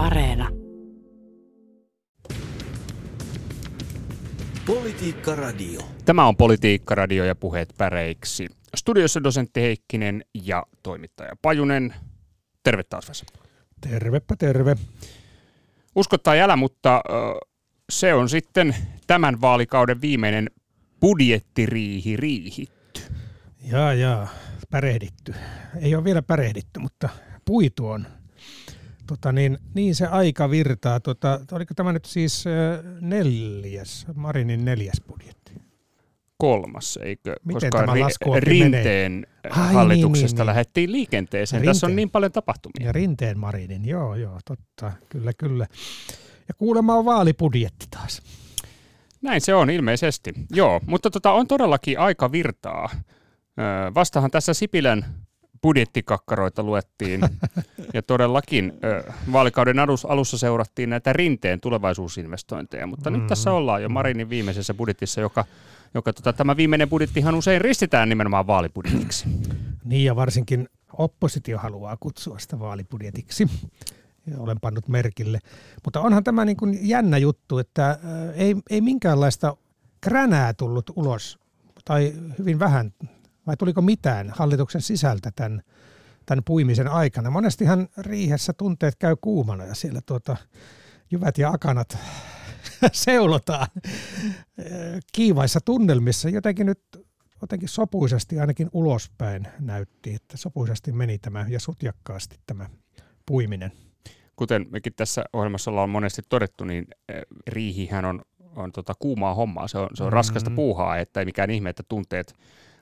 Areena. Politiikka Radio. Tämä on Politiikka Radio ja puheet päreiksi. Studiossa dosentti Heikkinen ja toimittaja Pajunen. Terve taas Vesa. Tervepä terve. Usko tai älä, mutta se on sitten tämän vaalikauden viimeinen budjettiriihi riihitty. Jaa, jaa, pärehditty. Ei ole vielä pärehditty, mutta puitu on. Tota niin, niin se aika virtaa. Tota, oliko tämä nyt siis neljäs, Marinin neljäs budjetti? Kolmas, eikö? Miten Koska lasku Rinteen? Ai, hallituksesta niin, niin, niin. lähdettiin liikenteeseen. Rinteen. Tässä on niin paljon tapahtumia. Ja Rinteen Marinin, joo, joo, totta, kyllä, kyllä. Ja kuulemma on vaalibudjetti taas. Näin se on ilmeisesti. Joo, mutta tota, on todellakin aika virtaa. Öö, vastahan tässä Sipilän budjettikakkaroita luettiin ja todellakin ö, vaalikauden alus, alussa seurattiin näitä rinteen tulevaisuusinvestointeja, mutta mm-hmm. nyt tässä ollaan jo Marinin viimeisessä budjetissa, joka, joka tota, tämä viimeinen budjettihan usein ristitään nimenomaan vaalibudjetiksi. Niin ja varsinkin oppositio haluaa kutsua sitä vaalibudjetiksi. Ja olen pannut merkille. Mutta onhan tämä niin kuin jännä juttu, että ei, ei minkäänlaista kränää tullut ulos, tai hyvin vähän vai tuliko mitään hallituksen sisältä tämän, tämän puimisen aikana? Monestihan riihessä tunteet käy kuumana ja siellä tuota, jyvät ja akanat seulotaan kiivaissa tunnelmissa. Jotenkin nyt jotenkin sopuisesti ainakin ulospäin näytti, että sopuisesti meni tämä ja sutjakkaasti tämä puiminen. Kuten mekin tässä ohjelmassa ollaan monesti todettu, niin riihihän on, on tota kuumaa hommaa. Se on, se on mm-hmm. raskasta puuhaa, että ei mikään ihme, että tunteet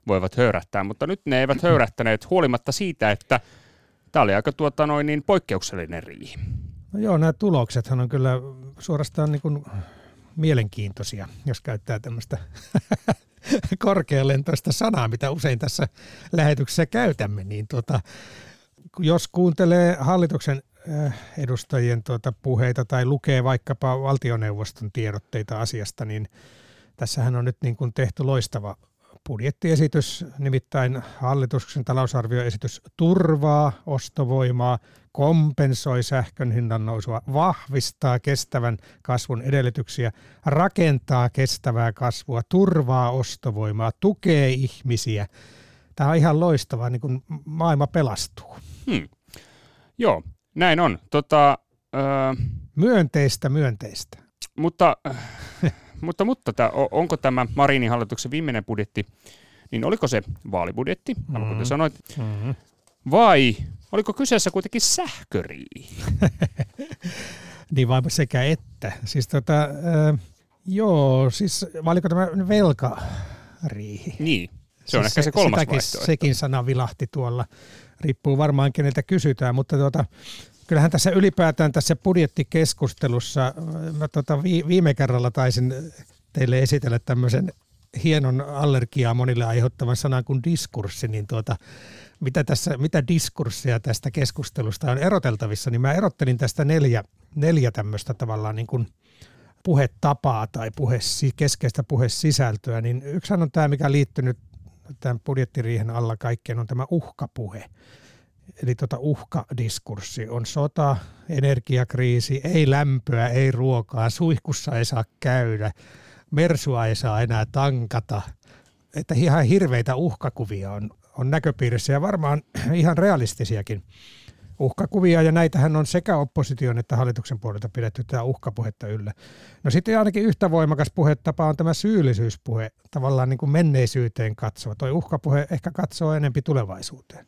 voivat höyrähtää, mutta nyt ne eivät höyrähtäneet huolimatta siitä, että tämä oli aika tuota noin niin poikkeuksellinen riihi. No joo, nämä tuloksethan on kyllä suorastaan niin kuin mielenkiintoisia, jos käyttää tämmöistä korkealentoista sanaa, mitä usein tässä lähetyksessä käytämme, niin tuota, jos kuuntelee hallituksen äh, edustajien tuota puheita tai lukee vaikkapa valtioneuvoston tiedotteita asiasta, niin tässähän on nyt niin kuin tehty loistava budjettiesitys, nimittäin hallituksen talousarvioesitys turvaa ostovoimaa, kompensoi sähkön hinnan nousua, vahvistaa kestävän kasvun edellytyksiä, rakentaa kestävää kasvua, turvaa ostovoimaa, tukee ihmisiä. Tämä on ihan loistavaa, niin kuin maailma pelastuu. Hmm. Joo, näin on. Tota, öö... Myönteistä, myönteistä. Mutta mutta, mutta tämä, onko tämä Marinin hallituksen viimeinen budjetti, niin oliko se vaalibudjetti, mm-hmm. kuten sanoit, mm-hmm. vai oliko kyseessä kuitenkin sähköriihi? niin vai sekä että. Siis tota, äh, joo, siis vai oliko tämä velkariihi? Niin, se on siis ehkä se kolmas sitäkin, vaihtoehto. Sekin sana vilahti tuolla. Riippuu varmaan keneltä kysytään, mutta tuota, kyllähän tässä ylipäätään tässä budjettikeskustelussa, mä tota viime kerralla taisin teille esitellä tämmöisen hienon allergiaa monille aiheuttavan sanan kuin diskurssi, niin tuota, mitä, tässä, mitä diskurssia tästä keskustelusta on eroteltavissa, niin mä erottelin tästä neljä, neljä tämmöistä tavallaan niin kuin puhetapaa tai puhe, keskeistä puhesisältöä, niin yksi on tämä, mikä liittyy nyt tämän budjettiriihen alla kaikkeen, on tämä uhkapuhe eli tota uhkadiskurssi on sota, energiakriisi, ei lämpöä, ei ruokaa, suihkussa ei saa käydä, mersua ei saa enää tankata. Että ihan hirveitä uhkakuvia on, on näköpiirissä ja varmaan ihan realistisiakin uhkakuvia ja näitähän on sekä opposition että hallituksen puolelta pidetty tätä uhkapuhetta yllä. No sitten ainakin yhtä voimakas puhetapa on tämä syyllisyyspuhe, tavallaan niin kuin menneisyyteen katsova. Toi uhkapuhe ehkä katsoo enempi tulevaisuuteen.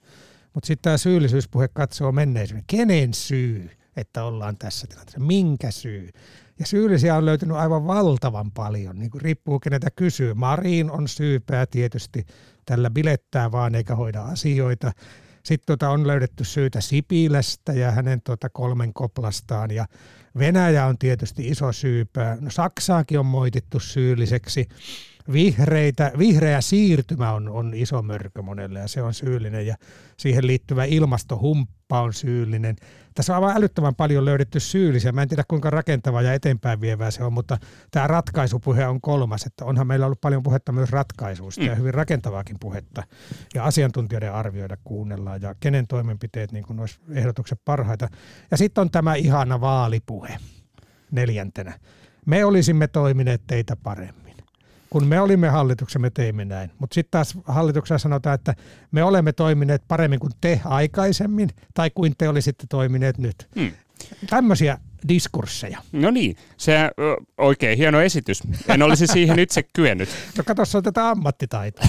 Mutta sitten tämä syyllisyyspuhe katsoo menneisyyden. Kenen syy, että ollaan tässä tilanteessa? Minkä syy? Ja syyllisiä on löytynyt aivan valtavan paljon, niin kuin riippuu kenetä kysyy. Marin on syypää tietysti, tällä bilettää vaan eikä hoida asioita. Sitten tota on löydetty syytä Sipilästä ja hänen tota kolmen koplastaan ja Venäjä on tietysti iso syypää. No Saksaakin on moitittu syylliseksi. Vihreitä, vihreä siirtymä on, on iso mörkö monelle ja se on syyllinen ja siihen liittyvä ilmastohumppa on syyllinen. Tässä on aivan älyttömän paljon löydetty syyllisiä. Mä en tiedä kuinka rakentava ja eteenpäin vievää se on, mutta tämä ratkaisupuhe on kolmas. Että onhan meillä ollut paljon puhetta myös ratkaisuista mm. ja hyvin rakentavaakin puhetta. Ja asiantuntijoiden arvioida kuunnellaan ja kenen toimenpiteet niin olisi ehdotukset parhaita. Ja sitten on tämä ihana vaalipuhe neljäntenä. Me olisimme toimineet teitä paremmin kun me olimme hallituksessa, me teimme näin. Mutta sitten taas hallituksessa sanotaan, että me olemme toimineet paremmin kuin te aikaisemmin tai kuin te olisitte toimineet nyt. Hmm. Tämmöisiä diskursseja. No niin, se on oikein hieno esitys. En olisi siihen itse kyennyt. No kato, se on tätä ammattitaitoa.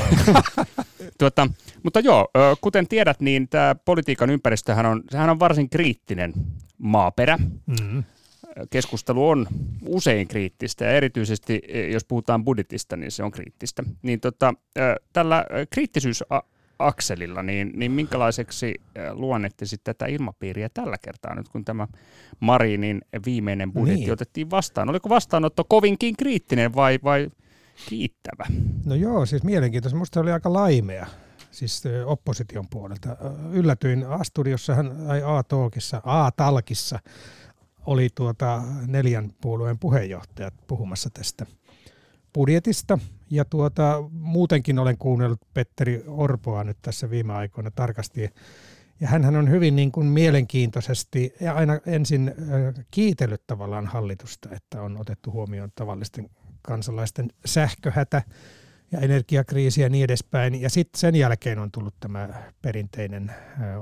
tuota, mutta joo, kuten tiedät, niin tämä politiikan ympäristöhän on, sehän on varsin kriittinen maaperä. Mm keskustelu on usein kriittistä ja erityisesti jos puhutaan budjetista, niin se on kriittistä. Niin tota, tällä kriittisyysakselilla, niin, niin minkälaiseksi luonnette sitten tätä ilmapiiriä tällä kertaa nyt, kun tämä Marinin viimeinen budjetti niin. otettiin vastaan? Oliko vastaanotto kovinkin kriittinen vai, vai kiittävä? No joo, siis mielenkiintoista. Minusta oli aika laimea siis opposition puolelta. Yllätyin A-studiossahan, tai A-talkissa, A-talkissa oli tuota neljän puolueen puheenjohtajat puhumassa tästä budjetista. Ja tuota, muutenkin olen kuunnellut Petteri Orpoa nyt tässä viime aikoina tarkasti. Ja hän on hyvin niin kuin mielenkiintoisesti ja aina ensin kiitellyt tavallaan hallitusta, että on otettu huomioon tavallisten kansalaisten sähköhätä ja energiakriisi ja niin edespäin. Ja sitten sen jälkeen on tullut tämä perinteinen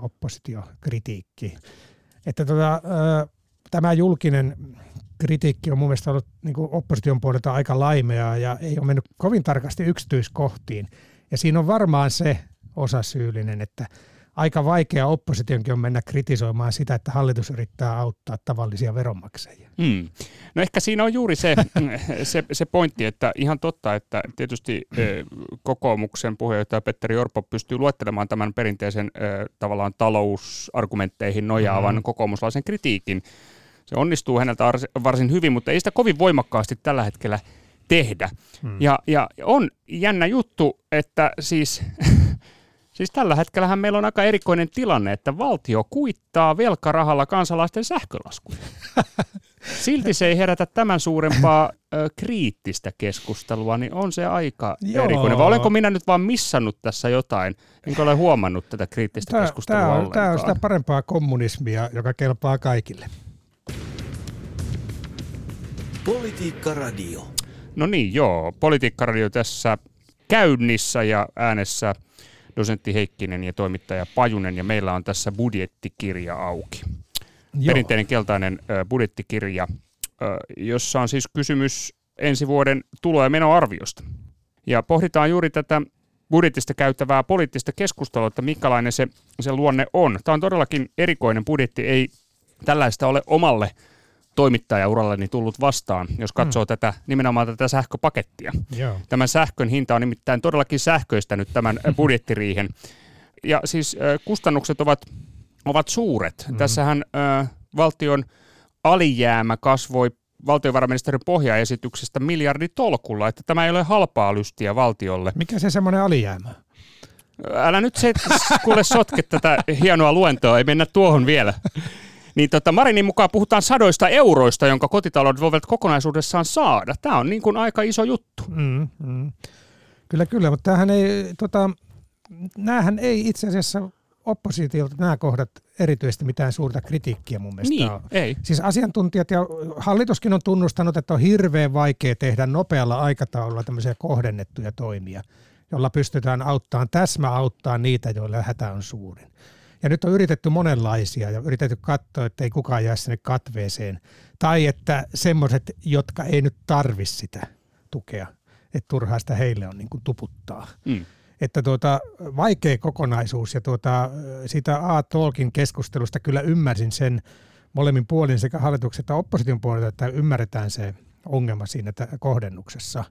oppositiokritiikki. Että tota, tämä julkinen kritiikki on mun mielestä ollut niin kuin opposition puolelta aika laimeaa ja ei ole mennyt kovin tarkasti yksityiskohtiin. Ja siinä on varmaan se osa syyllinen, että aika vaikea oppositionkin on mennä kritisoimaan sitä, että hallitus yrittää auttaa tavallisia veronmaksajia. Hmm. No ehkä siinä on juuri se, se, se pointti, että ihan totta, että tietysti kokoomuksen puheenjohtaja Petteri Orpo pystyy luettelemaan tämän perinteisen tavallaan talousargumentteihin nojaavan hmm. kokoomuslaisen kritiikin. Se onnistuu häneltä varsin hyvin, mutta ei sitä kovin voimakkaasti tällä hetkellä tehdä. Hmm. Ja, ja on jännä juttu, että siis Siis tällä hetkellä meillä on aika erikoinen tilanne, että valtio kuittaa velkarahalla kansalaisten sähkölaskuja. Silti se ei herätä tämän suurempaa ö, kriittistä keskustelua, niin on se aika Joo. erikoinen. Vai olenko minä nyt vaan missannut tässä jotain, enkä ole huomannut tätä kriittistä tämä, keskustelua tämä on, tämä on sitä parempaa kommunismia, joka kelpaa kaikille. Politiikka Radio. No niin, joo. Politiikka Radio tässä käynnissä ja äänessä – dosentti Heikkinen ja toimittaja Pajunen, ja meillä on tässä budjettikirja auki. Joo. Perinteinen keltainen budjettikirja, jossa on siis kysymys ensi vuoden tulo- ja menoarviosta. Ja pohditaan juuri tätä budjetista käytävää poliittista keskustelua, että minkälainen se, se luonne on. Tämä on todellakin erikoinen budjetti, ei tällaista ole omalle toimittajaurallani tullut vastaan, jos katsoo mm. tätä nimenomaan tätä sähköpakettia. Joo. Tämän sähkön hinta on nimittäin todellakin sähköistänyt tämän budjettiriihen. Ja siis äh, kustannukset ovat, ovat suuret. Mm. Tässähän äh, valtion alijäämä kasvoi valtiovarainministeriön pohjaesityksestä miljarditolkulla, että tämä ei ole halpaa lystiä valtiolle. Mikä se semmoinen alijäämä? Älä nyt se, kuule sotke tätä hienoa luentoa, ei mennä tuohon vielä. Niin tota, Marinin mukaan puhutaan sadoista euroista, jonka kotitaloudet voivat kokonaisuudessaan saada. Tämä on niin kuin aika iso juttu. Mm, mm. Kyllä, kyllä, mutta tämähän ei, tota, näähän ei itse asiassa oppositiolta nämä kohdat erityisesti mitään suurta kritiikkiä mun mielestä niin, ei. Siis asiantuntijat ja hallituskin on tunnustanut, että on hirveän vaikea tehdä nopealla aikataululla tämmöisiä kohdennettuja toimia, jolla pystytään auttamaan, täsmä auttaa niitä, joilla hätä on suurin. Ja nyt on yritetty monenlaisia ja yritetty katsoa, että ei kukaan jää sinne katveeseen. Tai että semmoiset, jotka ei nyt tarvi sitä tukea, että turhaa sitä heille on niin kuin tuputtaa. Mm. Että tuota, vaikea kokonaisuus ja tuota, siitä A-Talkin keskustelusta kyllä ymmärsin sen molemmin puolin sekä hallituksen että opposition puolelta, että ymmärretään se ongelma siinä kohdennuksessa.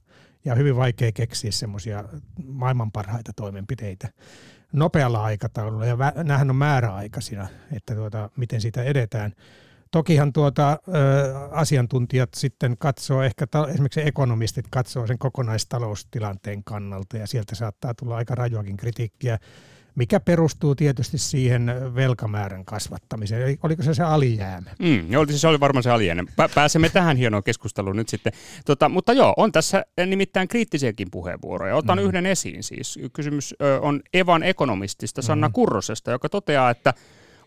Ja hyvin vaikea keksiä semmoisia maailman parhaita toimenpiteitä nopealla aikataululla ja näähän on määräaikaisina, että tuota, miten siitä edetään. Tokihan tuota, ö, asiantuntijat sitten katsoo, ehkä ta, esimerkiksi ekonomistit katsoo sen kokonaistaloustilanteen kannalta ja sieltä saattaa tulla aika rajuakin kritiikkiä, mikä perustuu tietysti siihen velkamäärän kasvattamiseen. Oliko se se alijäämä? Mm, joo, se oli varmaan se alijäämä. Pääsemme tähän hienoon keskusteluun nyt sitten. Tota, mutta joo, on tässä nimittäin kriittisiäkin puheenvuoroja. Otan mm. yhden esiin siis. Kysymys on Evan ekonomistista Sanna mm. Kurrosesta, joka toteaa, että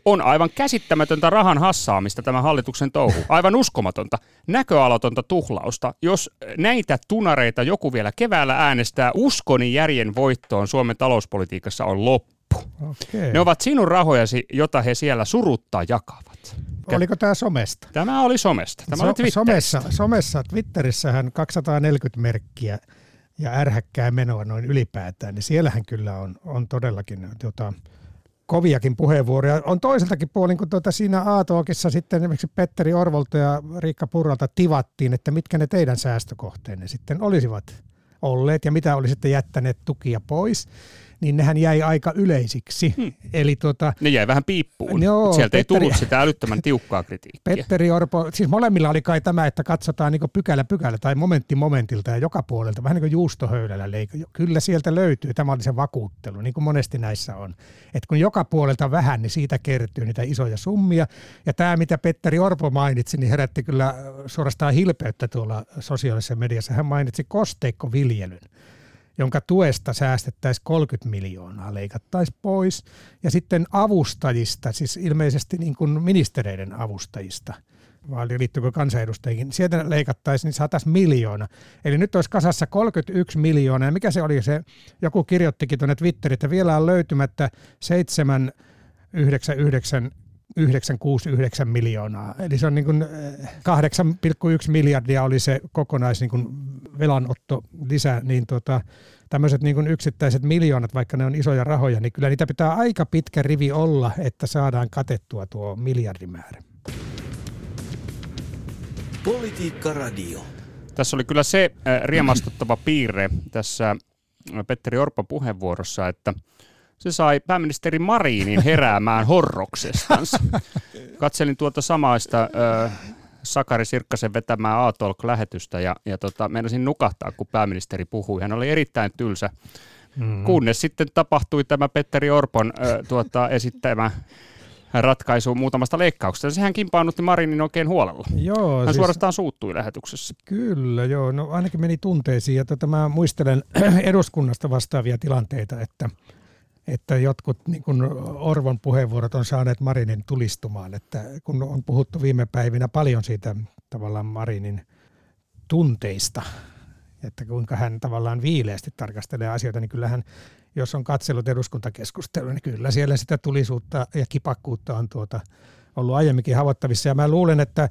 on aivan käsittämätöntä rahan hassaamista tämä hallituksen touhu. Aivan uskomatonta, näköalatonta tuhlausta. Jos näitä tunareita joku vielä keväällä äänestää, uskoni järjen voittoon Suomen talouspolitiikassa on loppu. Okay. Ne ovat sinun rahojasi, jota he siellä suruttaa jakavat. Oliko tämä somesta? Tämä oli somesta. Tämä so- oli Twitterissä. Somessa, somessa, Twitterissähän 240 merkkiä ja ärhäkkää menoa noin ylipäätään, niin siellähän kyllä on, on todellakin tota, koviakin puheenvuoroja. On toiseltakin puolin, kun tuota siinä A-talkissa sitten esimerkiksi Petteri Orvolta ja Riikka Purralta tivattiin, että mitkä ne teidän säästökohteenne sitten olisivat olleet ja mitä olisitte jättäneet tukia pois niin nehän jäi aika yleisiksi. Hmm. Eli tota, ne jäi vähän piippuun. Joo, Sieltä Petteri, ei tullut sitä älyttömän tiukkaa kritiikkiä. Petteri Orpo, siis molemmilla oli kai tämä, että katsotaan niin pykälä pykälä tai momentti momentilta ja joka puolelta, vähän niin kuin juustohöylällä leikko. Kyllä sieltä löytyy, tämä oli se vakuuttelu, niin kuin monesti näissä on. Että kun joka puolelta vähän, niin siitä kertyy niitä isoja summia. Ja tämä, mitä Petteri Orpo mainitsi, niin herätti kyllä suorastaan hilpeyttä tuolla sosiaalisessa mediassa. Hän mainitsi kosteikkoviljelyn jonka tuesta säästettäisiin 30 miljoonaa, leikattaisiin pois. Ja sitten avustajista, siis ilmeisesti niin kuin ministereiden avustajista, vai liittyykö kansanedustajiin, sieltä leikattaisiin, niin saataisiin miljoona. Eli nyt olisi kasassa 31 miljoonaa. Ja mikä se oli se, joku kirjoittikin tuonne Twitteriin, että vielä on löytymättä 799 969 miljoonaa. Eli se on niin kuin 8,1 miljardia oli se kokonais niin kuin velanotto lisää, niin tota, tämmöiset niin yksittäiset miljoonat, vaikka ne on isoja rahoja, niin kyllä niitä pitää aika pitkä rivi olla, että saadaan katettua tuo miljardimäärä. Politiikka Radio. Tässä oli kyllä se äh, riemastuttava piirre tässä äh, Petteri Orpan puheenvuorossa, että se sai pääministeri Marinin heräämään horroksestansa. Katselin tuota samaista äh, Sakari Sirkkasen vetämää A-Talk-lähetystä ja, ja tota, meinasin nukahtaa, kun pääministeri puhui. Hän oli erittäin tylsä. Mm. Kunnes sitten tapahtui tämä Petteri Orpon ö, tuota, esittämä ratkaisu muutamasta leikkauksesta. Sehän kimpaanutti Marinin oikein huolella. Joo, Hän siis, suorastaan suuttui lähetyksessä. Kyllä, joo. No ainakin meni tunteisiin. Ja tota, mä muistelen eduskunnasta vastaavia tilanteita, että – että jotkut niin kuin Orvon puheenvuorot on saaneet Marinin tulistumaan, että kun on puhuttu viime päivinä paljon siitä tavallaan Marinin tunteista, että kuinka hän tavallaan viileästi tarkastelee asioita, niin kyllähän jos on katsellut eduskuntakeskustelua, niin kyllä siellä sitä tulisuutta ja kipakkuutta on tuota ollut aiemminkin havattavissa. Ja mä luulen, että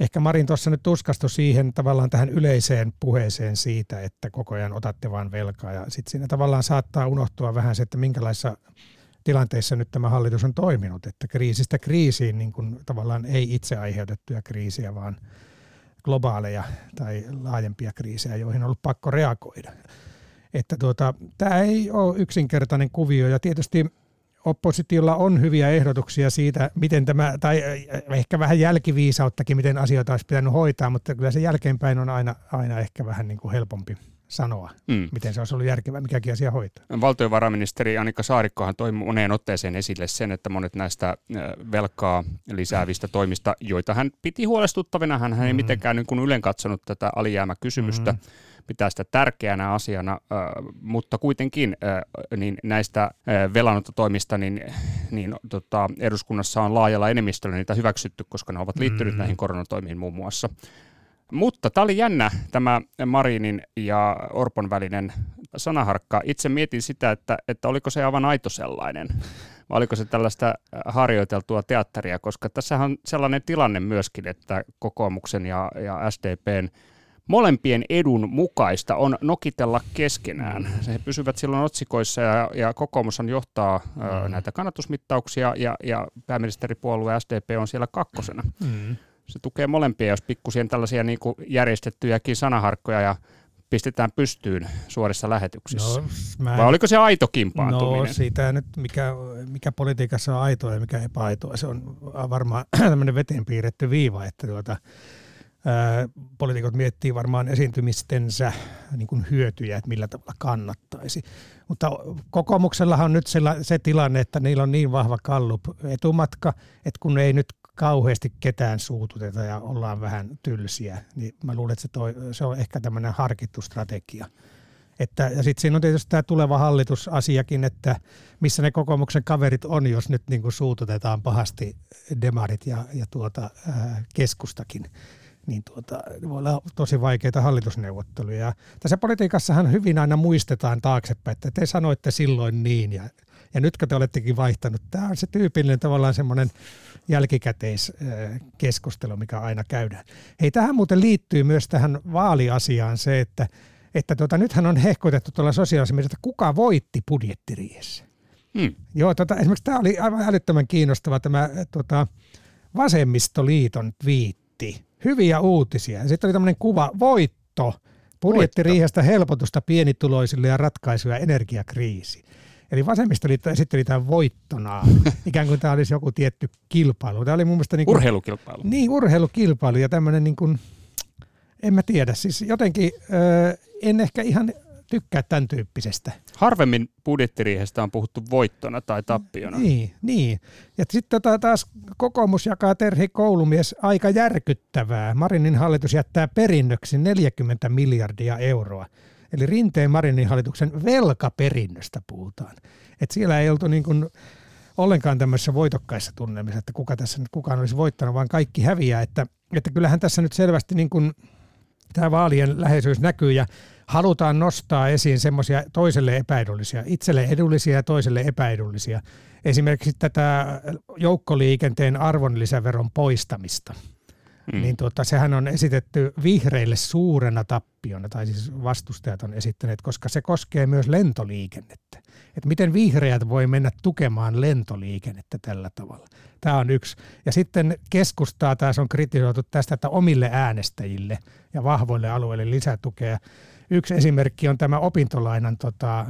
ehkä Marin tuossa nyt tuskastui siihen tavallaan tähän yleiseen puheeseen siitä, että koko ajan otatte vain velkaa ja sitten siinä tavallaan saattaa unohtua vähän se, että minkälaisissa tilanteissa nyt tämä hallitus on toiminut, että kriisistä kriisiin niin kuin tavallaan ei itse aiheutettuja kriisiä, vaan globaaleja tai laajempia kriisejä, joihin on ollut pakko reagoida. Että tuota, tämä ei ole yksinkertainen kuvio ja tietysti oppositiolla on hyviä ehdotuksia siitä, miten tämä, tai ehkä vähän jälkiviisauttakin, miten asioita olisi pitänyt hoitaa, mutta kyllä se jälkeenpäin on aina, aina ehkä vähän niin kuin helpompi sanoa, mm. miten se olisi ollut järkevää, mikäkin asia hoitaa. Valtiovarainministeri Annika Saarikkohan toi moneen otteeseen esille sen, että monet näistä velkaa lisäävistä toimista, joita hän piti huolestuttavina, hän, hän ei mm. mitenkään niin kuin ylen katsonut tätä alijäämäkysymystä, mm pitää sitä tärkeänä asiana, mutta kuitenkin niin näistä velanottotoimista niin, niin tota, eduskunnassa on laajalla enemmistöllä niitä hyväksytty, koska ne ovat liittyneet mm. näihin koronatoimiin muun muassa. Mutta tämä oli jännä, tämä Marinin ja Orpon välinen sanaharkka. Itse mietin sitä, että, että oliko se aivan aito sellainen, vai oliko se tällaista harjoiteltua teatteria, koska tässä on sellainen tilanne myöskin, että kokoomuksen ja, ja SDPn molempien edun mukaista on nokitella keskenään. Mm. He pysyvät silloin otsikoissa ja, ja kokoomushan johtaa mm. ö, näitä kannatusmittauksia ja, ja pääministeripuolue SDP on siellä kakkosena. Mm. Se tukee molempia, jos pikkusien tällaisia niin kuin järjestettyjäkin sanaharkkoja ja pistetään pystyyn suorissa lähetyksissä? No, mä Vai oliko se aito kimpaantuminen? No siitä nyt, mikä, mikä politiikassa on aitoa ja mikä epäaitoa. Se on varmaan tämmöinen veteen piirretty viiva, että tuota, poliitikot miettii varmaan esiintymistensä niin kuin hyötyjä, että millä tavalla kannattaisi. Mutta kokoomuksellahan on nyt se tilanne, että niillä on niin vahva kallup etumatka, että kun ei nyt kauheasti ketään suututeta ja ollaan vähän tylsiä, niin mä luulen, että se, toi, se on ehkä tämmöinen harkittu strategia. Että, ja sitten siinä on tietysti tämä tuleva hallitusasiakin, että missä ne kokoomuksen kaverit on, jos nyt niin kuin suututetaan pahasti demarit ja, ja tuota, ää, keskustakin niin tuota, voi olla tosi vaikeita hallitusneuvotteluja. Ja tässä politiikassahan hyvin aina muistetaan taaksepäin, että te sanoitte silloin niin ja, ja nytkö te olettekin vaihtanut. Tämä on se tyypillinen tavallaan semmoinen jälkikäteiskeskustelu, mikä aina käydään. Hei, tähän muuten liittyy myös tähän vaaliasiaan se, että, että tuota, nythän on hehkutettu tuolla sosiaalisessa että kuka voitti budjettiriihessä. Hmm. Joo, tota, esimerkiksi tämä oli aivan älyttömän kiinnostava tämä tota, Vasemmistoliiton twiitti hyviä uutisia. Sitten oli tämmöinen kuva, voitto, budjettiriihestä helpotusta pienituloisille ja ratkaisuja energiakriisi. Eli vasemmistoliitto esitteli tämän voittona, ikään kuin tämä olisi joku tietty kilpailu. Tämä oli mun mielestä niin kuin, urheilukilpailu. Niin, urheilukilpailu ja tämmöinen niin kuin, en mä tiedä, siis jotenkin ö, en ehkä ihan tykkää tämän tyyppisestä. Harvemmin budjettiriihestä on puhuttu voittona tai tappiona. Niin, niin. Ja sitten tota taas kokoomus jakaa Terhi Koulumies aika järkyttävää. Marinin hallitus jättää perinnöksi 40 miljardia euroa. Eli Rinteen Marinin hallituksen velkaperinnöstä puhutaan. Et siellä ei oltu niin kuin ollenkaan tämmöisessä voitokkaissa tunnelmissa, että kuka tässä nyt kukaan olisi voittanut, vaan kaikki häviää. Että, että kyllähän tässä nyt selvästi niin kuin tämä vaalien läheisyys näkyy ja halutaan nostaa esiin semmoisia toiselle epäedullisia, itselle edullisia ja toiselle epäedullisia. Esimerkiksi tätä joukkoliikenteen arvonlisäveron poistamista. Mm. Niin tuota, sehän on esitetty vihreille suurena tappiona, tai siis vastustajat on esittäneet, koska se koskee myös lentoliikennettä. Että miten vihreät voi mennä tukemaan lentoliikennettä tällä tavalla. Tämä on yksi. Ja sitten keskustaa taas on kritisoitu tästä, että omille äänestäjille ja vahvoille alueille lisätukea. Yksi esimerkki on tämä opintolainan tota,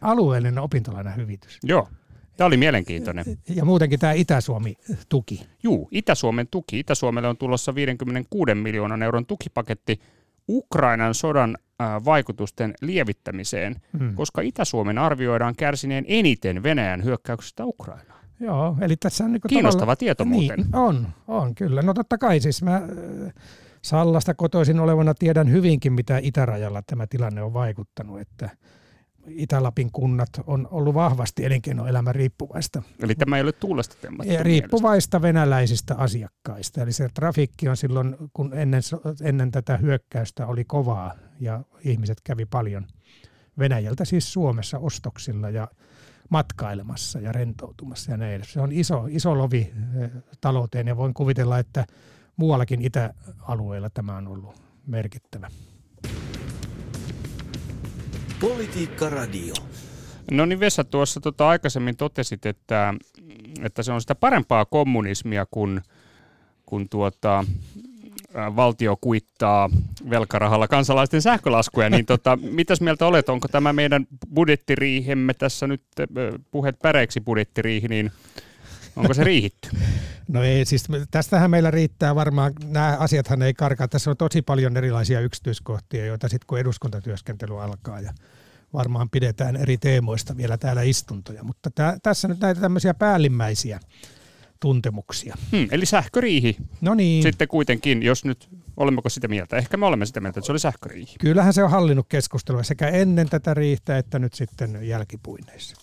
alueellinen opintolainan hyvitys. Joo. Tämä oli mielenkiintoinen. Ja muutenkin tämä Itä-Suomi-tuki. Juu, Itä-Suomen tuki. Itä-Suomelle on tulossa 56 miljoonan euron tukipaketti Ukrainan sodan vaikutusten lievittämiseen, hmm. koska Itä-Suomen arvioidaan kärsineen eniten Venäjän hyökkäyksestä Ukrainaan. Joo, eli tässä on niin Kiinnostava todella, tieto muuten. Niin, on, on kyllä. No totta kai siis mä Sallasta kotoisin olevana tiedän hyvinkin, mitä itärajalla tämä tilanne on vaikuttanut, että Itä-Lapin kunnat on ollut vahvasti elinkeinoelämän riippuvaista. Eli tämä ei ole tuulesta temmattu Riippuvaista mielestä. venäläisistä asiakkaista. Eli se trafiikki on silloin, kun ennen, ennen tätä hyökkäystä oli kovaa ja ihmiset kävi paljon Venäjältä siis Suomessa ostoksilla ja matkailemassa ja rentoutumassa ja näin. Se on iso, iso lovi eh, talouteen ja voin kuvitella, että muuallakin itäalueella tämä on ollut merkittävä. Politiikka Radio. No niin Vesa, tuossa tota aikaisemmin totesit, että, että se on sitä parempaa kommunismia, kun, kun tuota, valtio kuittaa velkarahalla kansalaisten sähkölaskuja, niin tota, mitäs mieltä olet, onko tämä meidän budjettiriihemme tässä nyt, puhet päreiksi budjettiriihi, niin onko se riihitty? No ei, siis tästähän meillä riittää varmaan, nämä asiathan ei karkaa, tässä on tosi paljon erilaisia yksityiskohtia, joita sitten kun eduskuntatyöskentely alkaa ja varmaan pidetään eri teemoista vielä täällä istuntoja, mutta tää, tässä nyt näitä tämmöisiä päällimmäisiä tuntemuksia. Hmm, eli sähköriihi. No niin. Sitten kuitenkin, jos nyt, olemmeko sitä mieltä? Ehkä me olemme sitä mieltä, että se oli sähköriihi. Kyllähän se on hallinnut keskustelua sekä ennen tätä riihtä että nyt sitten jälkipuineissa.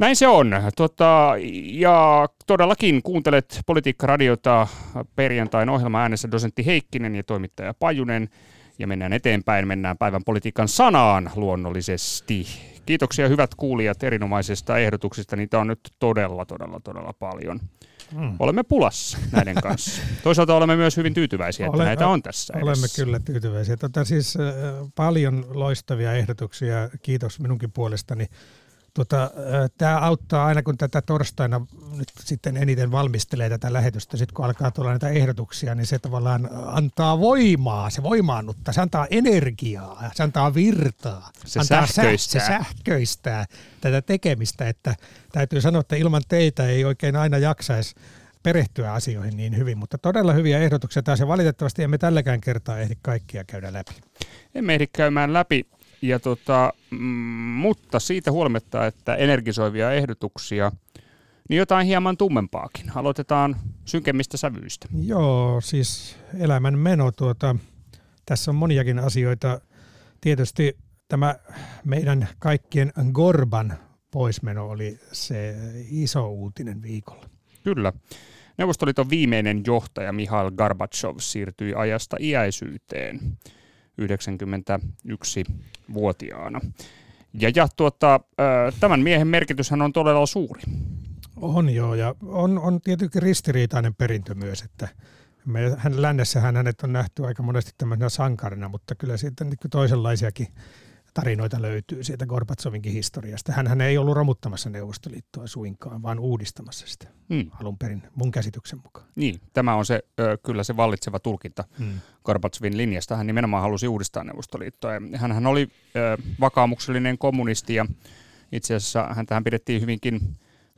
Näin se on. Tota, ja todellakin kuuntelet Politiikka-radiota perjantain ohjelma äänessä dosentti Heikkinen ja toimittaja Pajunen. Ja mennään eteenpäin, mennään päivän politiikan sanaan luonnollisesti. Kiitoksia hyvät kuulijat erinomaisesta ehdotuksista. Niitä on nyt todella, todella, todella paljon. Hmm. Olemme pulassa näiden kanssa. Toisaalta olemme myös hyvin tyytyväisiä, että Ole, näitä on tässä Olemme edessä. kyllä tyytyväisiä. Tota, siis, äh, paljon loistavia ehdotuksia. Kiitos minunkin puolestani Tota, tämä auttaa aina, kun tätä torstaina nyt sitten eniten valmistelee tätä lähetystä, sitten kun alkaa tulla näitä ehdotuksia, niin se tavallaan antaa voimaa, se voimaannuttaa, se antaa energiaa, se antaa virtaa. Se antaa sähköistää. Sä, se sähköistää tätä tekemistä, että täytyy sanoa, että ilman teitä ei oikein aina jaksaisi perehtyä asioihin niin hyvin, mutta todella hyviä ehdotuksia taas ja valitettavasti emme tälläkään kertaa ehdi kaikkia käydä läpi. Emme ehdi käymään läpi, ja tota, mm, mutta siitä huolimatta, että energisoivia ehdotuksia, niin jotain hieman tummempaakin. Aloitetaan synkemmistä sävyistä. Joo, siis elämän meno. Tuota, tässä on moniakin asioita. Tietysti tämä meidän kaikkien Gorban poismeno oli se iso uutinen viikolla. Kyllä. Neuvostoliiton viimeinen johtaja Mihail Gorbachev siirtyi ajasta iäisyyteen 91-vuotiaana. Ja, ja tuota, tämän miehen merkityshän on todella suuri. On joo, ja on, on tietenkin ristiriitainen perintö myös, että me, hän, lännessähän hänet on nähty aika monesti tämmöisenä sankarina, mutta kyllä siitä niin toisenlaisiakin tarinoita löytyy siitä Gorbatsovinkin historiasta. Hän ei ollut romuttamassa Neuvostoliittoa suinkaan, vaan uudistamassa sitä hmm. alun perin, mun käsityksen mukaan. Niin, tämä on se, kyllä se vallitseva tulkinta hmm. Gorbatsovin linjasta. Hän nimenomaan halusi uudistaa Neuvostoliittoa. Hän oli vakaamuksellinen kommunisti ja itse asiassa häntähän pidettiin hyvinkin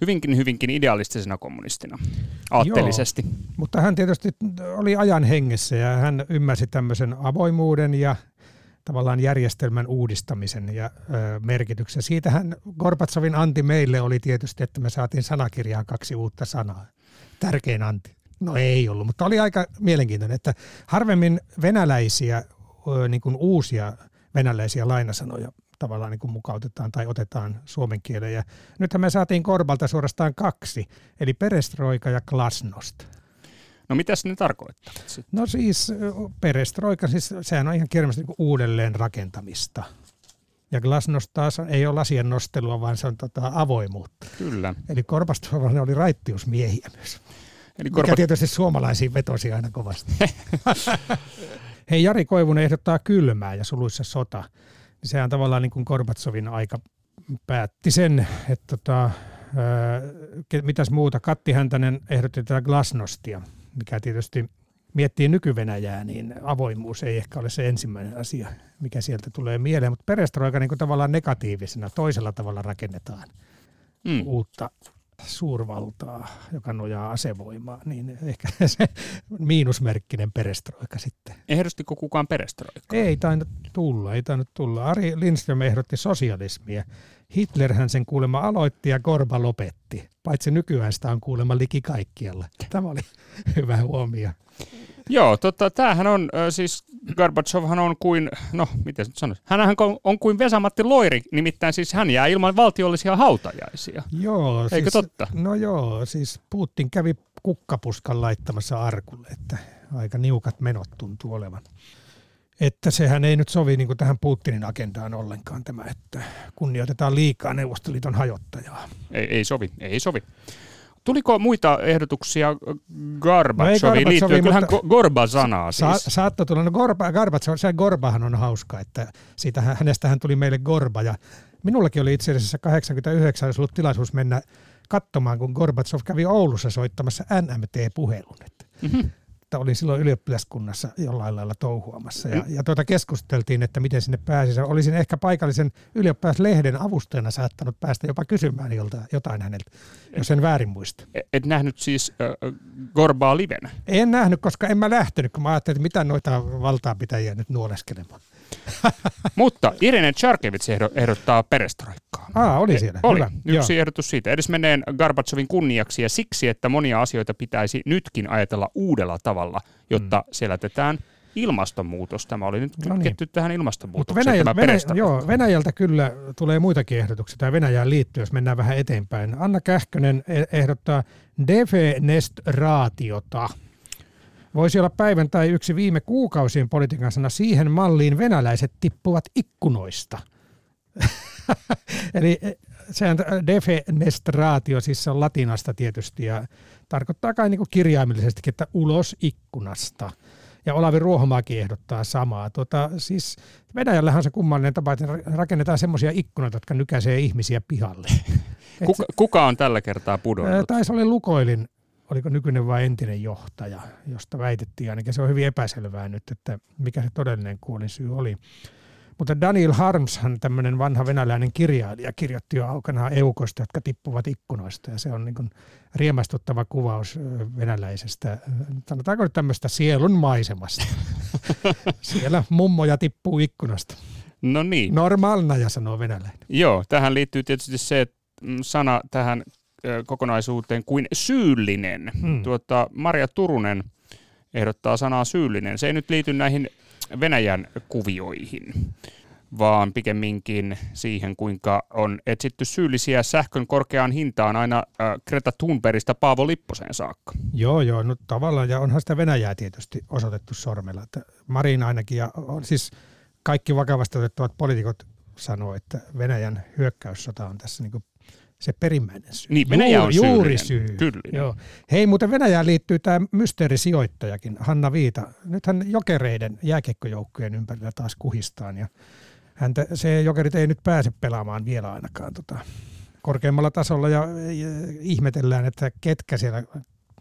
hyvinkin, hyvinkin idealistisena kommunistina, aatteellisesti. Joo, mutta hän tietysti oli ajan hengessä ja hän ymmärsi tämmöisen avoimuuden ja tavallaan järjestelmän uudistamisen ja ö, merkityksen. Siitähän Gorbatsovin anti meille oli tietysti, että me saatiin sanakirjaan kaksi uutta sanaa. Tärkein anti. No ei ollut, mutta oli aika mielenkiintoinen, että harvemmin venäläisiä, ö, niin kuin uusia venäläisiä lainasanoja tavallaan niin kuin mukautetaan tai otetaan suomen kieleen. Ja nythän me saatiin Korbalta suorastaan kaksi, eli perestroika ja glasnost. No mitä ne tarkoittaa? No siis perestroika, siis sehän on ihan kirjallisesti niin uudelleen rakentamista. Ja glasnost taas ei ole lasien nostelua, vaan se on tota avoimuutta. Kyllä. Eli Korpastova oli raittiusmiehiä myös. Eli Korpa... Mikä tietysti suomalaisiin vetosi aina kovasti. Hei, Jari Koivunen ehdottaa kylmää ja suluissa sota. Sehän tavallaan niin kuin Gorbatsovin aika päätti sen, että tota, mitäs muuta. Katti Häntänen ehdotti tätä glasnostia mikä tietysti miettii nykyvenäjää, niin avoimuus ei ehkä ole se ensimmäinen asia, mikä sieltä tulee mieleen, mutta perestroika niin tavallaan negatiivisena, toisella tavalla rakennetaan mm. uutta suurvaltaa, joka nojaa asevoimaan, niin ehkä se miinusmerkkinen perestroika sitten. Ehdostiko kukaan perestroika? Ei tainnut tulla, ei tainnut tulla. Ari Lindström ehdotti sosialismia. Hitlerhän sen kuulemma aloitti ja Korba lopetti. Paitsi nykyään sitä on kuulemma liki kaikkialla. Tämä oli hyvä huomio. Joo, tota, tämähän on, siis Gorbachevhan on kuin, no miten nyt sanoisi, hänhän on, on kuin Vesamatti Loiri, nimittäin siis hän jää ilman valtiollisia hautajaisia. Joo. Eikö siis, totta? No joo, siis Putin kävi kukkapuskan laittamassa arkulle, että aika niukat menot tuntuu olevan. Että sehän ei nyt sovi niin tähän Putinin agendaan ollenkaan tämä, että kunnioitetaan liikaa Neuvostoliiton hajottajaa. Ei, ei sovi, ei sovi. Tuliko muita ehdotuksia Gorbachoviin no liittyen? Kyllähän Gorba-sanaa siis. Sa- saattoi tulla. No Gorba, Gorbachev, se Gorbahan on hauska, että siitä, hänestähän tuli meille Gorba. Ja minullakin oli itse asiassa 89 olisi ollut tilaisuus mennä katsomaan, kun Gorbachev kävi Oulussa soittamassa NMT-puhelun. Mm-hmm että olin silloin ylioppilaskunnassa jollain lailla touhuamassa. Ja, ja tuota keskusteltiin, että miten sinne pääsisi. Olisin ehkä paikallisen ylioppilaslehden avustajana saattanut päästä jopa kysymään jolta, jotain häneltä, jos en väärin muista. E-, et nähnyt siis äh, Gorbaa livenä? En nähnyt, koska en mä lähtenyt, kun mä ajattelin, että mitä noita valtaapitäjiä nyt nuoleskelemaan. Mutta Irene Charkevits ehdottaa perestroikkaa. Aa, oli siellä. Oli. Hyvä. Yksi Joo. ehdotus siitä. Edes meneen Garbachevin kunniaksi ja siksi, että monia asioita pitäisi nytkin ajatella uudella tavalla, jotta mm. selätetään ilmastonmuutos. Tämä oli nyt no niin. tähän ilmastonmuutokseen. Venäjältä, Venäjä, joo, Venäjältä kyllä tulee muitakin ehdotuksia tämä Venäjään liittyen, jos mennään vähän eteenpäin. Anna Kähkönen e- ehdottaa defenestraatiota. Voisi olla päivän tai yksi viime kuukausien politiikan sana siihen malliin venäläiset tippuvat ikkunoista. Eli e, sehän defenestraatio, siis se on latinasta tietysti ja tarkoittaa kai niin kirjaimellisesti, että ulos ikkunasta. Ja Olavi Ruohomaakin ehdottaa samaa. Tota, siis Venäjällähän on se kummallinen tapa, että rakennetaan semmoisia ikkunoita, jotka nykäisee ihmisiä pihalle. Kuka, kuka on tällä kertaa pudonnut? Taisi oli Lukoilin, oliko nykyinen vai entinen johtaja, josta väitettiin ainakin. Se on hyvin epäselvää nyt, että mikä se todellinen kuolinsyy oli. Mutta Daniel Harmshan, tämmöinen vanha venäläinen kirjailija, kirjoitti jo aukanaan eukosta, jotka tippuvat ikkunoista. Ja se on niin riemastuttava kuvaus venäläisestä, sanotaanko nyt tämmöistä sielun maisemasta. Siellä mummoja tippuu ikkunasta. No niin. Normalna ja sanoo venäläinen. Joo, tähän liittyy tietysti se, että mm, sana tähän kokonaisuuteen kuin syyllinen. Hmm. Tuota, Maria Turunen ehdottaa sanaa syyllinen. Se ei nyt liity näihin Venäjän kuvioihin, vaan pikemminkin siihen, kuinka on etsitty syyllisiä sähkön korkeaan hintaan aina äh, Greta Thunbergista Paavo Lipposeen saakka. Joo, joo, no tavallaan, ja onhan sitä Venäjää tietysti osoitettu sormella. Että Marin ainakin, ja on siis kaikki vakavasti otettavat poliitikot sanoo, että Venäjän hyökkäyssota on tässä niin se perimmäinen syy. Niin, Venäjä on juuri syy. Kyllä. Joo. Hei, muuten Venäjään liittyy tämä mysteerisijoittajakin, Hanna Viita. Nythän jokereiden jääkiekkojoukkueen ympärillä taas kuhistaan ja häntä, se jokerit ei nyt pääse pelaamaan vielä ainakaan tota, korkeammalla tasolla ja, ja ihmetellään, että ketkä siellä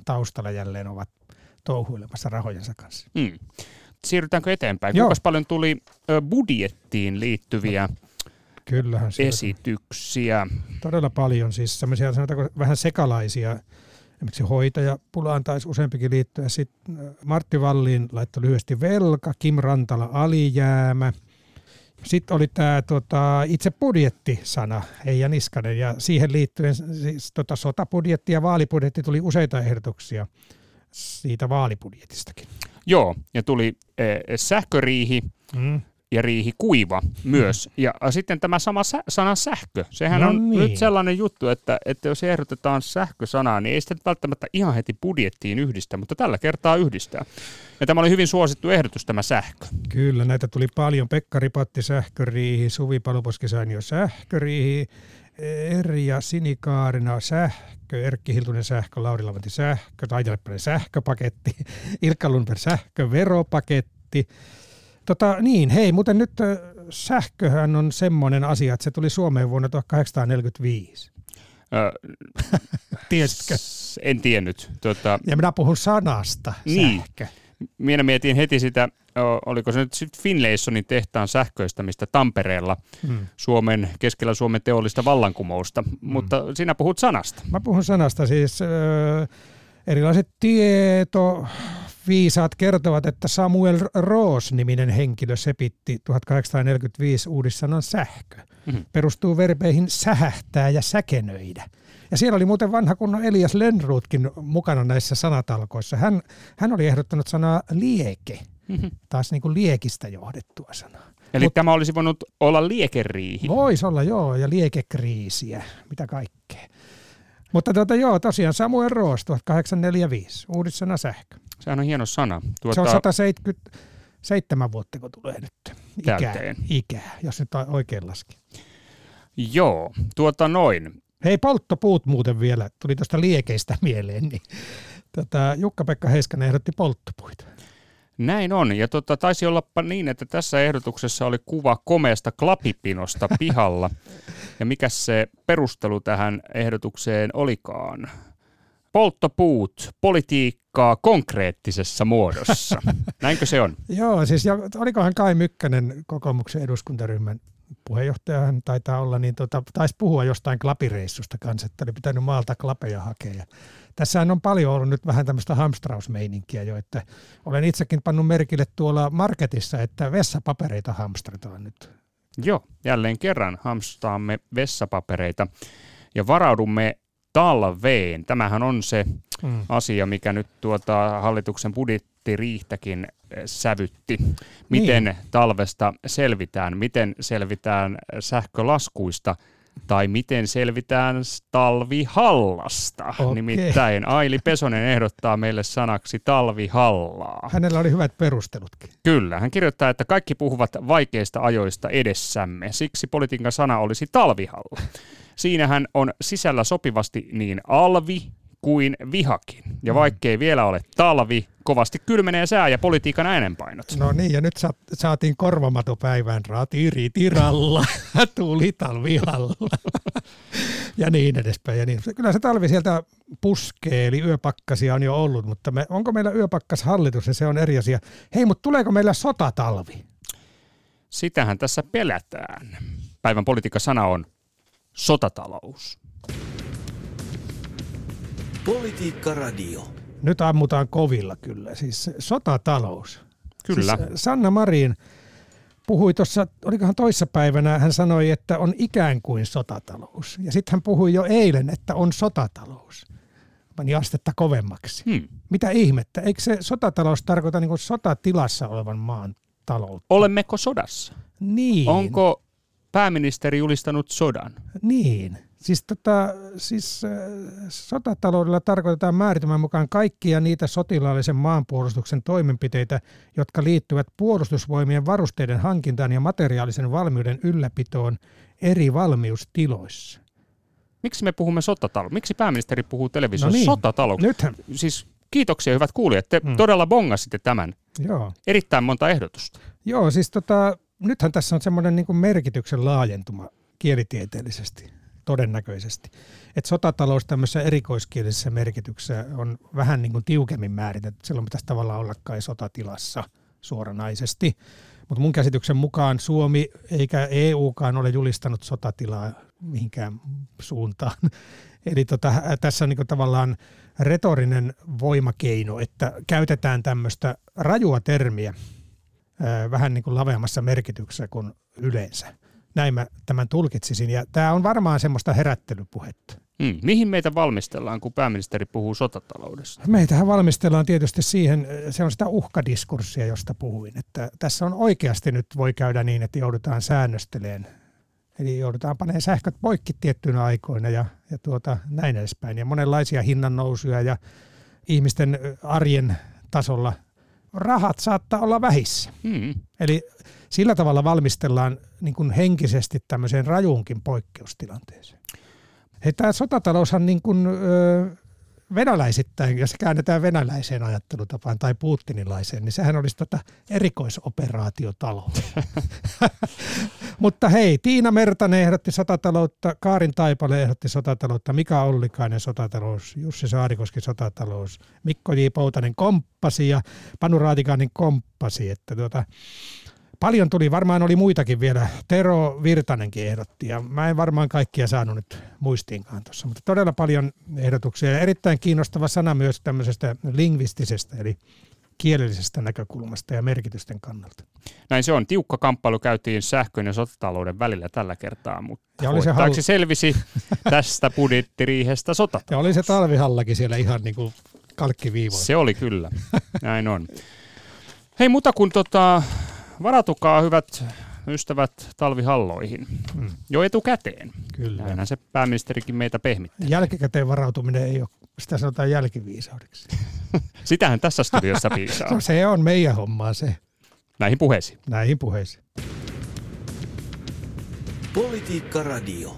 taustalla jälleen ovat touhuilemassa rahojensa kanssa. Hmm. Siirrytäänkö eteenpäin? Kuinka paljon tuli budjettiin liittyviä no Kyllähän esityksiä. Todella paljon, siis semmoisia sanotaanko vähän sekalaisia. Esimerkiksi hoitajapulaan taisi useampikin liittyä. Sitten äh, Martti Valliin laittoi lyhyesti velka, Kim Rantala alijäämä. Sitten oli tämä tota, itse budjettisana, Eija Niskanen, ja siihen liittyen siis, tota, sotabudjetti ja vaalibudjetti tuli useita ehdotuksia siitä vaalibudjetistakin. Joo, ja tuli äh, sähköriihi, mm ja riihi kuiva myös. Mm. Ja sitten tämä sama sä- sana sähkö, sehän no on niin. nyt sellainen juttu, että, että jos ehdotetaan sähkösanaa, niin ei sitä välttämättä ihan heti budjettiin yhdistä, mutta tällä kertaa yhdistää. Ja tämä oli hyvin suosittu ehdotus tämä sähkö. Kyllä, näitä tuli paljon. Pekka Ripatti sähköriihi, Suvi Paloposkisainio sähköriihi, Erja Sinikaarina sähkö, Erkki Hiltunen sähkö, Lauri Lavanti sähkö, Taitelepäinen sähköpaketti, Ilkka Lundberg sähkö, veropaketti, Tota, niin, hei, mutta nyt sähköhän on semmoinen asia, että se tuli Suomeen vuonna 1845. Tiesitkö? En tiennyt. Tota... Ja minä puhun sanasta, niin. sähkö. Minä mietin heti sitä, oliko se nyt Finlaysonin tehtaan sähköistämistä Tampereella hmm. Suomen, keskellä Suomen teollista vallankumousta, hmm. mutta sinä puhut sanasta. Mä puhun sanasta, siis äh, erilaiset tieto, viisaat kertovat, että Samuel Roos-niminen henkilö sepitti 1845 uudissanan sähkö. Mm-hmm. Perustuu verbeihin sähähtää ja säkenöidä. Ja siellä oli muuten vanha kunnon Elias Lenruutkin mukana näissä sanatalkoissa. Hän, hän oli ehdottanut sanaa lieke, mm-hmm. taas niin kuin liekistä johdettua sanaa. Eli Mut, tämä olisi voinut olla liekeriihi. Voisi olla, joo, ja liekekriisiä, mitä kaikkea. Mutta tuota, joo, tosiaan Samuel Roos 1845, uudissana sähkö. Sehän on hieno sana. Tuota... Se on 177 vuotta, kun tulee nyt ikää, ikää jos nyt oikein laski. Joo, tuota noin. Hei, polttopuut muuten vielä, tuli tuosta liekeistä mieleen, niin tota, Jukka-Pekka Heiskanen ehdotti polttopuita. Näin on, ja tota, taisi olla niin, että tässä ehdotuksessa oli kuva komeasta klapipinosta pihalla. ja mikä se perustelu tähän ehdotukseen olikaan? Polttopuut, politiikkaa konkreettisessa muodossa. Näinkö se on? Joo, siis olikohan Kai Mykkänen kokoomuksen eduskuntaryhmän puheenjohtaja hän taitaa olla, niin tota, taisi puhua jostain klapireissusta kanssa, että oli pitänyt maalta klapeja hakea. Tässähän on paljon ollut nyt vähän tämmöistä hamstrausmeininkiä jo, että olen itsekin pannut merkille tuolla marketissa, että vessapapereita hamstrataan nyt. Joo, jälleen kerran hamstraamme vessapapereita ja varaudumme talveen. Tämähän on se mm. asia, mikä nyt tuota hallituksen budjettiriihtäkin eh, sävytti. Miten niin. talvesta selvitään, miten selvitään sähkölaskuista – tai miten selvitään talvihallasta. Okay. Nimittäin Aili Pesonen ehdottaa meille sanaksi talvihallaa. Hänellä oli hyvät perustelutkin. Kyllä, hän kirjoittaa, että kaikki puhuvat vaikeista ajoista edessämme, siksi politiikan sana olisi talvihalla. Siinähän on sisällä sopivasti niin alvi, kuin vihakin. Ja vaikkei vielä ole talvi, kovasti kylmenee sää ja politiikan äänenpainot. No niin, ja nyt sa- saatiin korvamatopäivään ratiri tiralla, tuli talvihalla ja niin edespäin. Ja niin. Kyllä se talvi sieltä puskee, eli yöpakkasia on jo ollut, mutta me, onko meillä yöpakkashallitus, niin se on eri asia. Hei, mutta tuleeko meillä sotatalvi? Sitähän tässä pelätään. Päivän politiikan sana on sotatalous. Politiikka Radio. Nyt ammutaan kovilla kyllä, siis sotatalous. Kyllä. Siis Sanna Marin puhui tuossa, olikohan toissapäivänä, hän sanoi, että on ikään kuin sotatalous. Ja sitten hän puhui jo eilen, että on sotatalous. Pani astetta kovemmaksi. Hmm. Mitä ihmettä? Eikö se sotatalous tarkoita niin kuin sotatilassa olevan maan taloutta? Olemmeko sodassa? Niin. Onko pääministeri julistanut sodan? Niin. Siis, tota, siis äh, sotataloudella tarkoitetaan määritelmän mukaan kaikkia niitä sotilaallisen maanpuolustuksen toimenpiteitä, jotka liittyvät puolustusvoimien varusteiden hankintaan ja materiaalisen valmiuden ylläpitoon eri valmiustiloissa. Miksi me puhumme sotataloudesta? Miksi pääministeri puhuu televisiossa No niin. sotataloudesta? Nythän, Siis kiitoksia hyvät kuulijat, te Hmm. todella bongasitte tämän. joo. Erittäin monta ehdotusta. Joo, siis tota, nythän tässä on semmoinen niin merkityksen laajentuma kielitieteellisesti, todennäköisesti. Että sotatalous tämmöisessä erikoiskielisessä merkityksessä on vähän niin kuin tiukemmin määritetty. Silloin pitäisi tavallaan olla kai sotatilassa suoranaisesti. Mutta mun käsityksen mukaan Suomi eikä EUkaan ole julistanut sotatilaa mihinkään suuntaan. Eli tota, tässä on niin tavallaan retorinen voimakeino, että käytetään tämmöistä rajua termiä vähän niin kuin laveammassa merkityksessä kuin yleensä. Näin mä tämän tulkitsisin. Ja tämä on varmaan semmoista herättelypuhetta. Hmm. Mihin meitä valmistellaan, kun pääministeri puhuu sotataloudesta? Meitähän valmistellaan tietysti siihen, se on sitä uhkadiskurssia, josta puhuin, että tässä on oikeasti nyt voi käydä niin, että joudutaan säännösteleen. Eli joudutaan panemaan sähköt poikki tiettyinä aikoina ja, ja tuota, näin edespäin. Ja monenlaisia hinnannousuja ja ihmisten arjen tasolla rahat saattaa olla vähissä. Hmm. Eli sillä tavalla valmistellaan niin kuin henkisesti tämmöiseen rajuunkin poikkeustilanteeseen. Hei, tämä sotataloushan niin kuin, ö, venäläisittäin, jos käännetään venäläiseen ajattelutapaan tai putinilaiseen, niin sehän olisi tota erikoisoperaatiotalous. Mutta hei, Tiina Mertanen ehdotti sotataloutta, Kaarin Taipale ehdotti sotataloutta, Mika Ollikainen sotatalous, Jussi Saarikoski sotatalous, Mikko J. Poutanen komppasi ja Panu Raatikainen komppasi. Että tuota, paljon tuli, varmaan oli muitakin vielä. Tero Virtanenkin ehdotti ja mä en varmaan kaikkia saanut nyt muistiinkaan tuossa, mutta todella paljon ehdotuksia ja erittäin kiinnostava sana myös tämmöisestä lingvistisestä eli kielellisestä näkökulmasta ja merkitysten kannalta. Näin se on. Tiukka kamppailu käytiin sähkön ja sotatalouden välillä tällä kertaa, mutta Ja oli se halu- selvisi tästä budjettiriihestä sotatalous. Ja oli se talvihallakin siellä ihan niin kuin kalkkiviivoilla. Se oli kyllä. Näin on. Hei, mutta kun tota, varatukaa hyvät ystävät talvihalloihin Mm, jo etukäteen. kyllä. Näinhän se pääministerikin meitä pehmitti. Jälkikäteen varautuminen ei ole, sitä sanotaan jälkiviisaudeksi. Sitähän tässä studiossa piisaa. No se on meidän hommaa se, Näihin puheisiin. näihin puheisiin. Politiikka Radio.